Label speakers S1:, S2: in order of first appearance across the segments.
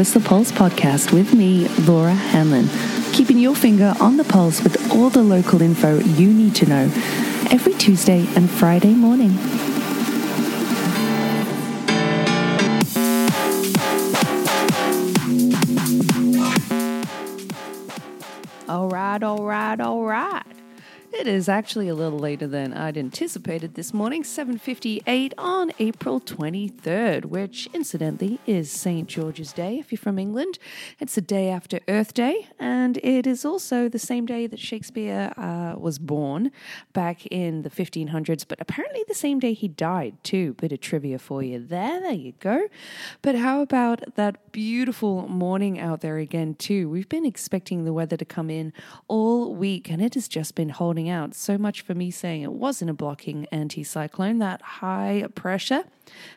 S1: You're the Pulse podcast with me, Laura Hanlon, keeping your finger on the pulse with all the local info you need to know every Tuesday and Friday morning. All right, all right, all right. It is actually a little later than I'd anticipated this morning, 7:58 on April 23rd, which incidentally is St George's Day if you're from England. It's the day after Earth Day, and it is also the same day that Shakespeare uh, was born back in the 1500s, but apparently the same day he died too. Bit of trivia for you there. There you go. But how about that beautiful morning out there again too? We've been expecting the weather to come in all week, and it has just been holding out. So much for me saying it wasn't a blocking anticyclone. That high pressure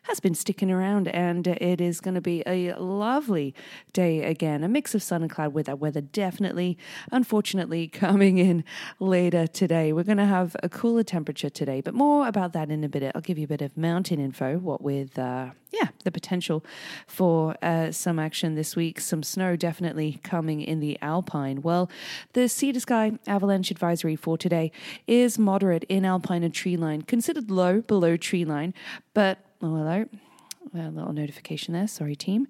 S1: has been sticking around, and it is going to be a lovely day again. A mix of sun and cloud with that weather definitely, unfortunately, coming in later today. We're going to have a cooler temperature today, but more about that in a bit. I'll give you a bit of mountain info, what with. Uh, yeah, the potential for uh, some action this week. Some snow definitely coming in the Alpine. Well, the to sky avalanche advisory for today is moderate in Alpine and tree line, considered low below tree line, but oh, hello. A little notification there. Sorry, team.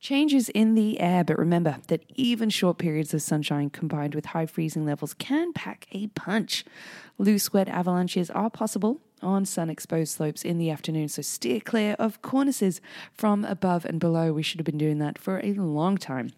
S1: Changes in the air, but remember that even short periods of sunshine combined with high freezing levels can pack a punch. Loose, wet avalanches are possible on sun exposed slopes in the afternoon, so steer clear of cornices from above and below. We should have been doing that for a long time.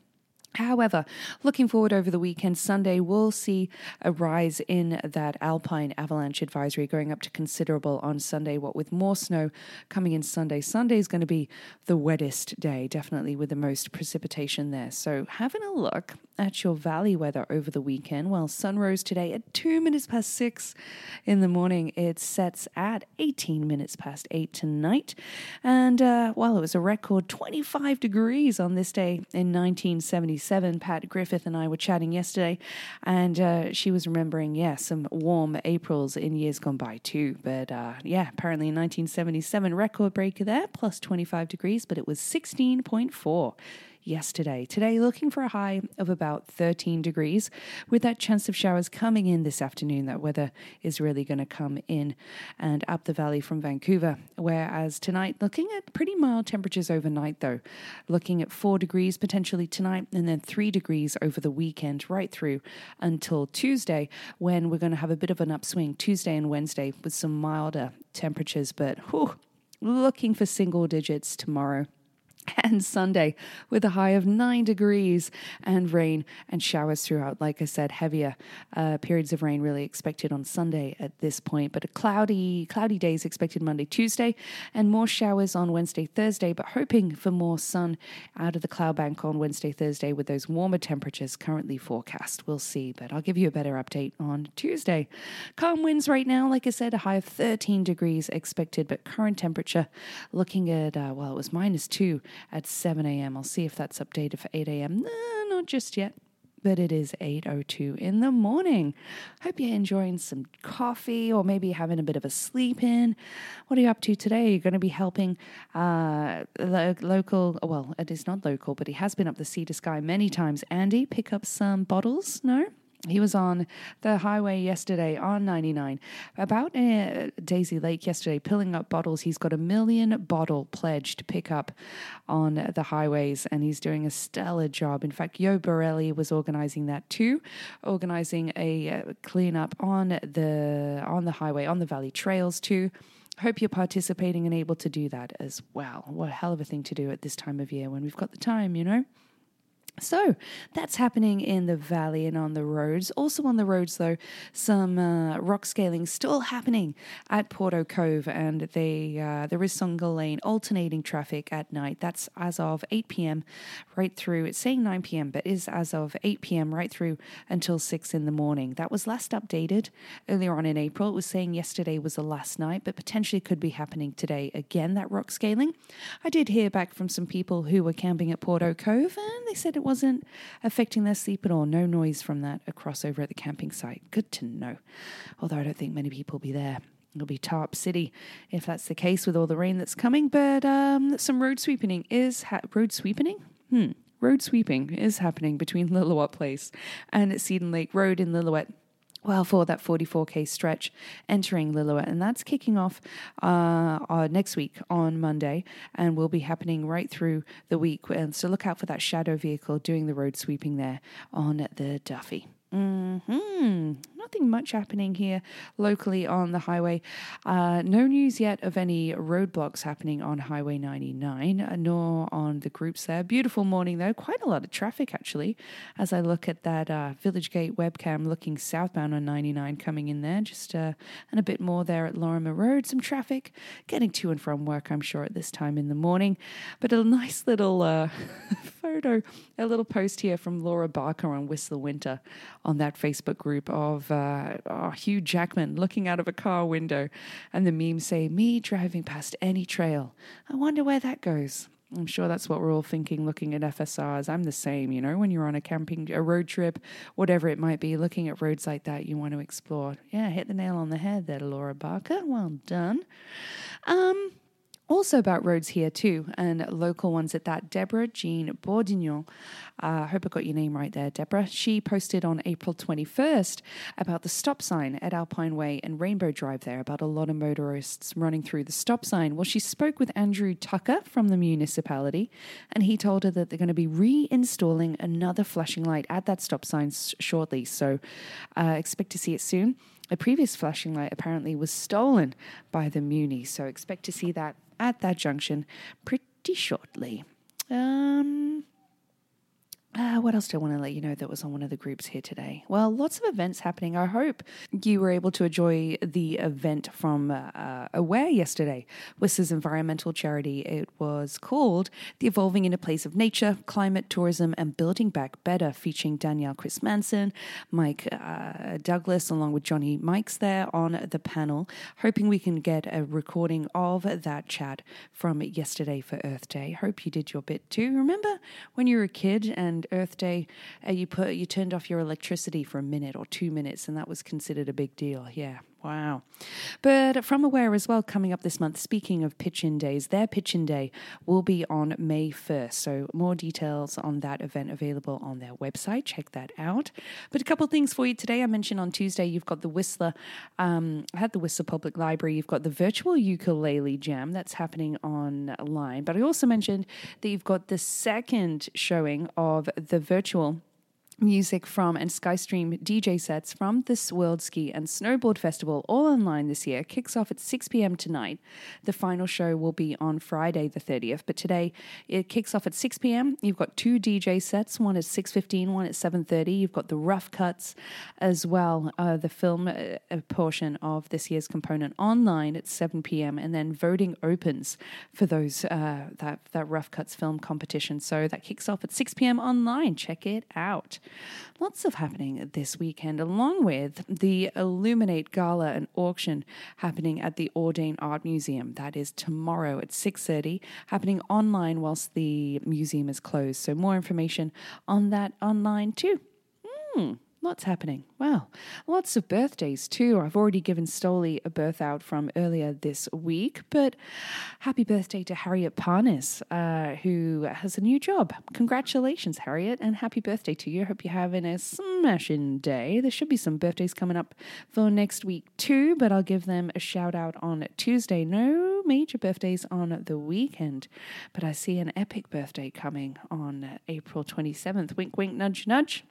S1: However, looking forward over the weekend, Sunday, we'll see a rise in that alpine avalanche advisory going up to considerable on Sunday, what with more snow coming in Sunday. Sunday is going to be the wettest day, definitely with the most precipitation there. So, having a look at your valley weather over the weekend, well, sun rose today at two minutes past six in the morning. It sets at 18 minutes past eight tonight. And uh, well, it was a record 25 degrees on this day in 1976 seven. Pat Griffith and I were chatting yesterday, and uh, she was remembering, yeah, some warm Aprils in years gone by too. But uh, yeah, apparently in 1977, record breaker there, plus 25 degrees, but it was 16.4 yesterday. Today, looking for a high of about 13 degrees, with that chance of showers coming in this afternoon. That weather is really going to come in and up the valley from Vancouver. Whereas tonight, looking at pretty mild temperatures overnight, though, looking at 4 degrees potentially tonight, and then 3 degrees over the weekend, right through until Tuesday, when we're going to have a bit of an upswing Tuesday and Wednesday with some milder temperatures. But whew, looking for single digits tomorrow and Sunday with a high of nine degrees and rain and showers throughout. Like I said, heavier uh, periods of rain really expected on Sunday at this point, but a cloudy, cloudy days expected Monday, Tuesday, and more showers on Wednesday, Thursday. But hoping for more sun out of the cloud bank on Wednesday, Thursday with those warmer temperatures currently forecast. We'll see, but I'll give you a better update on Tuesday. Calm winds right now, like I said, a high of 13 degrees expected, but current temperature looking at uh, well, it was minus two at 7 a.m. I'll see if that's updated for 8 a.m. No, not just yet. But it is 8.02 in the morning. Hope you're enjoying some coffee or maybe having a bit of a sleep in. What are you up to today? You're going to be helping uh, lo- local, well, it is not local, but he has been up the Sea to Sky many times. Andy, pick up some bottles? No? He was on the highway yesterday on 99, about uh, Daisy Lake yesterday, pilling up bottles. He's got a million bottle pledge to pick up on the highways, and he's doing a stellar job. In fact, Yo Borelli was organizing that too, organizing a uh, cleanup on the on the highway, on the valley trails too. Hope you're participating and able to do that as well. What a hell of a thing to do at this time of year when we've got the time, you know? So that's happening in the valley and on the roads. Also on the roads, though, some uh, rock scaling still happening at Porteau Cove, and they uh, there is single lane alternating traffic at night. That's as of 8 p.m. right through. It's saying 9 p.m., but is as of 8 p.m. right through until 6 in the morning. That was last updated earlier on in April. It was saying yesterday was the last night, but potentially could be happening today again. That rock scaling. I did hear back from some people who were camping at Porteau Cove, and they said it wasn't affecting their sleep at all. No noise from that across over at the camping site. Good to know. Although I don't think many people will be there It'll be top city if that's the case with all the rain that's coming. But um, some road sweeping is ha- road sweeping. Hmm. Road sweeping is happening between Lillooet Place and Seton Lake Road in Lillooet well, for that 44k stretch entering Lillooet. And that's kicking off uh, uh, next week on Monday and will be happening right through the week. And so look out for that shadow vehicle doing the road sweeping there on the Duffey. Hmm. Nothing much happening here locally on the highway. Uh, no news yet of any roadblocks happening on Highway 99, uh, nor on the groups there. Beautiful morning though. Quite a lot of traffic actually. As I look at that uh, Village Gate webcam, looking southbound on 99 coming in there, just uh, and a bit more there at Lorimer Road. Some traffic getting to and from work. I'm sure at this time in the morning, but a nice little uh, photo, a little post here from Laura Barker on Whistler Winter on that Facebook group of uh, oh, Hugh Jackman looking out of a car window, and the memes say, Me driving past any trail. I wonder where that goes. I'm sure that's what we're all thinking looking at FSRs. I'm the same, you know, when you're on a camping, a road trip, whatever it might be, looking at roads like that you want to explore. Yeah, hit the nail on the head there, Laura Barker. Well done. Um, also about roads here too, and local ones at that. Deborah Jean Bourdignon, uh, I hope I got your name right there, Deborah. She posted on April 21st about the stop sign at Alpine Way and Rainbow Drive there, about a lot of motorists running through the stop sign. Well, she spoke with Andrew Tucker from the municipality, and he told her that they're going to be reinstalling another flashing light at that stop sign shortly. So uh, expect to see it soon. A previous flashing light apparently was stolen by the Muni, so expect to see that at that junction pretty shortly. Um, uh, what else do I want to let you know that was on one of the groups here today? Well, lots of events happening. I hope you were able to enjoy the event from uh, Aware yesterday. Whistler's environmental charity. It was called The Evolving in a Place of Nature, Climate, Tourism, and Building Back Better, featuring Danielle Chris Manson, Mike uh, Douglas, along with Johnny Mikes there on the panel. Hoping we can get a recording of that chat from yesterday for Earth Day. Hope you did your bit too. Remember when you were a kid and Earth Day, uh, you put you turned off your electricity for a minute or two minutes, and that was considered a big deal. Yeah, wow. But from Aware as well, coming up this month. Speaking of pitch-in days, their pitch-in day will be on May first. So more details on that event available on their website. Check that out. But a couple things for you today. I mentioned on Tuesday you've got the Whistler um, the Whistler Public Library. You've got the virtual ukulele jam that's happening online. But I also mentioned that you've got the second showing of the virtual music from and Skystream DJ sets from this World Ski and Snowboard Festival all online this year kicks off at 6 p.m. tonight. The final show will be on Friday the 30th, but today it kicks off at 6 p.m. You've got two DJ sets, one at 6:15, one at 7:30. You've got the rough cuts as well, uh, the film uh, portion of this year's component online at 7 p.m. and then voting opens for those uh, that that rough cuts film competition. So that kicks off at 6 p.m. online. Check it out. Lots of happening this weekend, along with the Illuminate Gala and auction happening at the Audain Art Museum. That is tomorrow at 6.30, happening online whilst the museum is closed. So more information on that online too. Hmm. Lots happening. Wow. Lots of birthdays too. I've already given Stoli a birth out from earlier this week, but happy birthday to Harriet Parnis, uh, who has a new job. Congratulations, Harriet, and happy birthday to you. Hope you're having a smashing day. There should be some birthdays coming up for next week too, but I'll give them a shout out on Tuesday. No major birthdays on the weekend, but I see an epic birthday coming on April 27th. Wink, wink, nudge, nudge.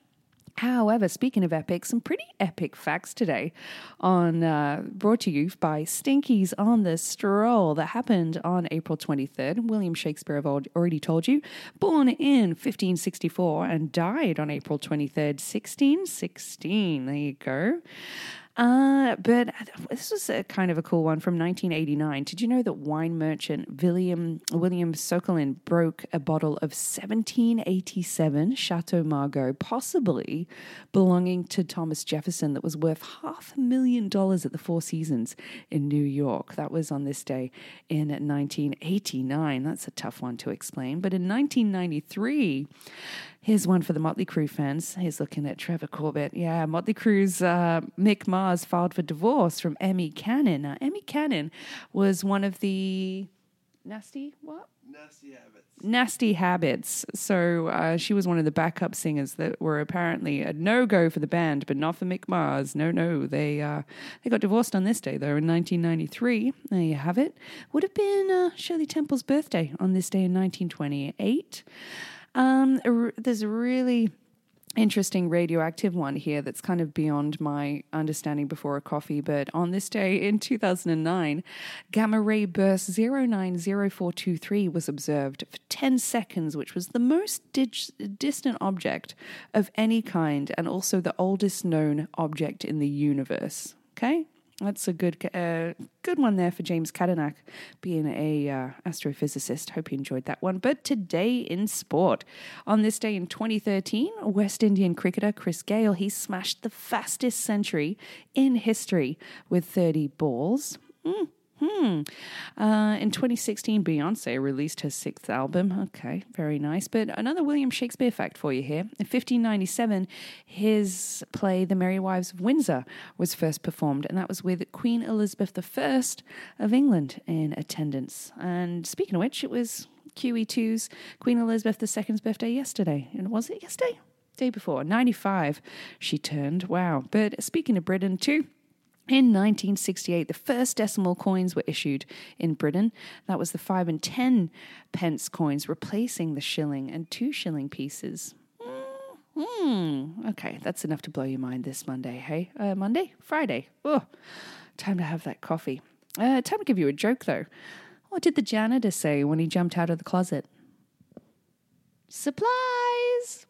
S1: However, speaking of epic, some pretty epic facts today on uh, brought to you by Stinkies on the Stroll that happened on April 23rd. William Shakespeare, I've already told you, born in 1564 and died on April 23rd, 1616. There you go. Uh, but this was a kind of a cool one from 1989. Did you know that wine merchant William William Sokolin broke a bottle of 1787 Chateau Margaux, possibly belonging to Thomas Jefferson, that was worth half a million dollars at the Four Seasons in New York? That was on this day in 1989. That's a tough one to explain. But in 1993, Here's one for the Motley Crue fans. He's looking at Trevor Corbett. Yeah, Motley Crue's uh, Mick Mars McMahons filed for divorce from Emi Canyn. Now, Emi Canyn was one of the nasty what?
S2: Nasty habits.
S1: Nasty Habits. So uh, she was one of the backup singers that were apparently a no go for the band, but not for Mick Mars. No, no, they uh, they got divorced on this day though in 1993. There you have it. Would have been uh, Shirley Temple's birthday on this day in 1928. Um, there's a really interesting radioactive one here that's kind of beyond my understanding before a coffee. But on this day in 2009, gamma ray burst 090423 was observed for 10 seconds, which was the most dig- distant object of any kind and also the oldest known object in the universe. Okay? That's a good uh, good one there for James Cadillac, being a uh, astrophysicist. Hope you enjoyed that one. But today in sport, on this day in 2013, West Indian cricketer Chris Gayle he smashed the fastest century in history with 30 balls. Mm. Hmm. Uh, in 2016, Beyonce released her sixth album. Okay, very nice. But another William Shakespeare fact for you here. In 1597, his play The Merry Wives of Windsor was first performed, and that was with Queen Elizabeth I of England in attendance. And speaking of which, it was QE2's Queen Elizabeth II's birthday yesterday. And was it yesterday? Day before. 95 she turned. Wow. But speaking of Britain, too, in 1968, the first decimal coins were issued in Britain. That was the 5 and 10 pence coins, replacing the shilling and two shilling pieces. Hmm. Okay, that's enough to blow your mind this Monday, hey? Uh, Monday? Friday. Oh, time to have that coffee. Uh, time to give you a joke, though. What did the janitor say when he jumped out of the closet? Supplies!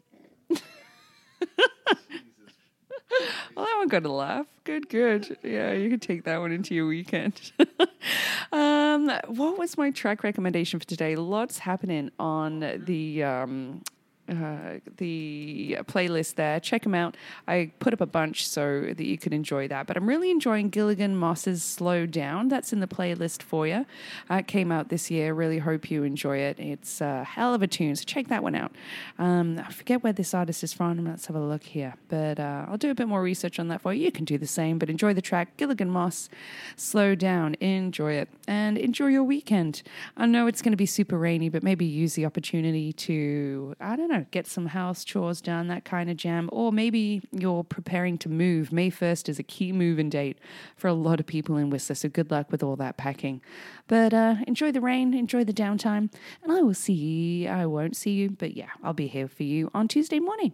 S1: That got a laugh. Good, good. Yeah, you can take that one into your weekend. um, what was my track recommendation for today? Lots happening on the um, uh, the playlist there. Check them out. I put up a bunch so that you can enjoy that. But I'm really enjoying Gilligan Moss's Slow Down. That's in the playlist for you. Uh, it came out this year. Really hope you enjoy it. It's a hell of a tune, so check that one out. Um, I forget where this artist is from. Let's have a look here. But uh, I'll do a bit more research on that for you. You can do the same, but enjoy the track. Gilligan Moss, Slow Down. Enjoy it. And enjoy your weekend. I know it's going to be super rainy, but maybe use the opportunity to, I don't know, get some house chores done, that kind of jam. Or maybe you're preparing to move. May 1st is a key moving date for a lot of people in Whistler, so good luck with all that packing. But uh, enjoy the rain, enjoy the downtime, and I will see you. I won't see you, but yeah, I'll be here for you on Tuesday morning.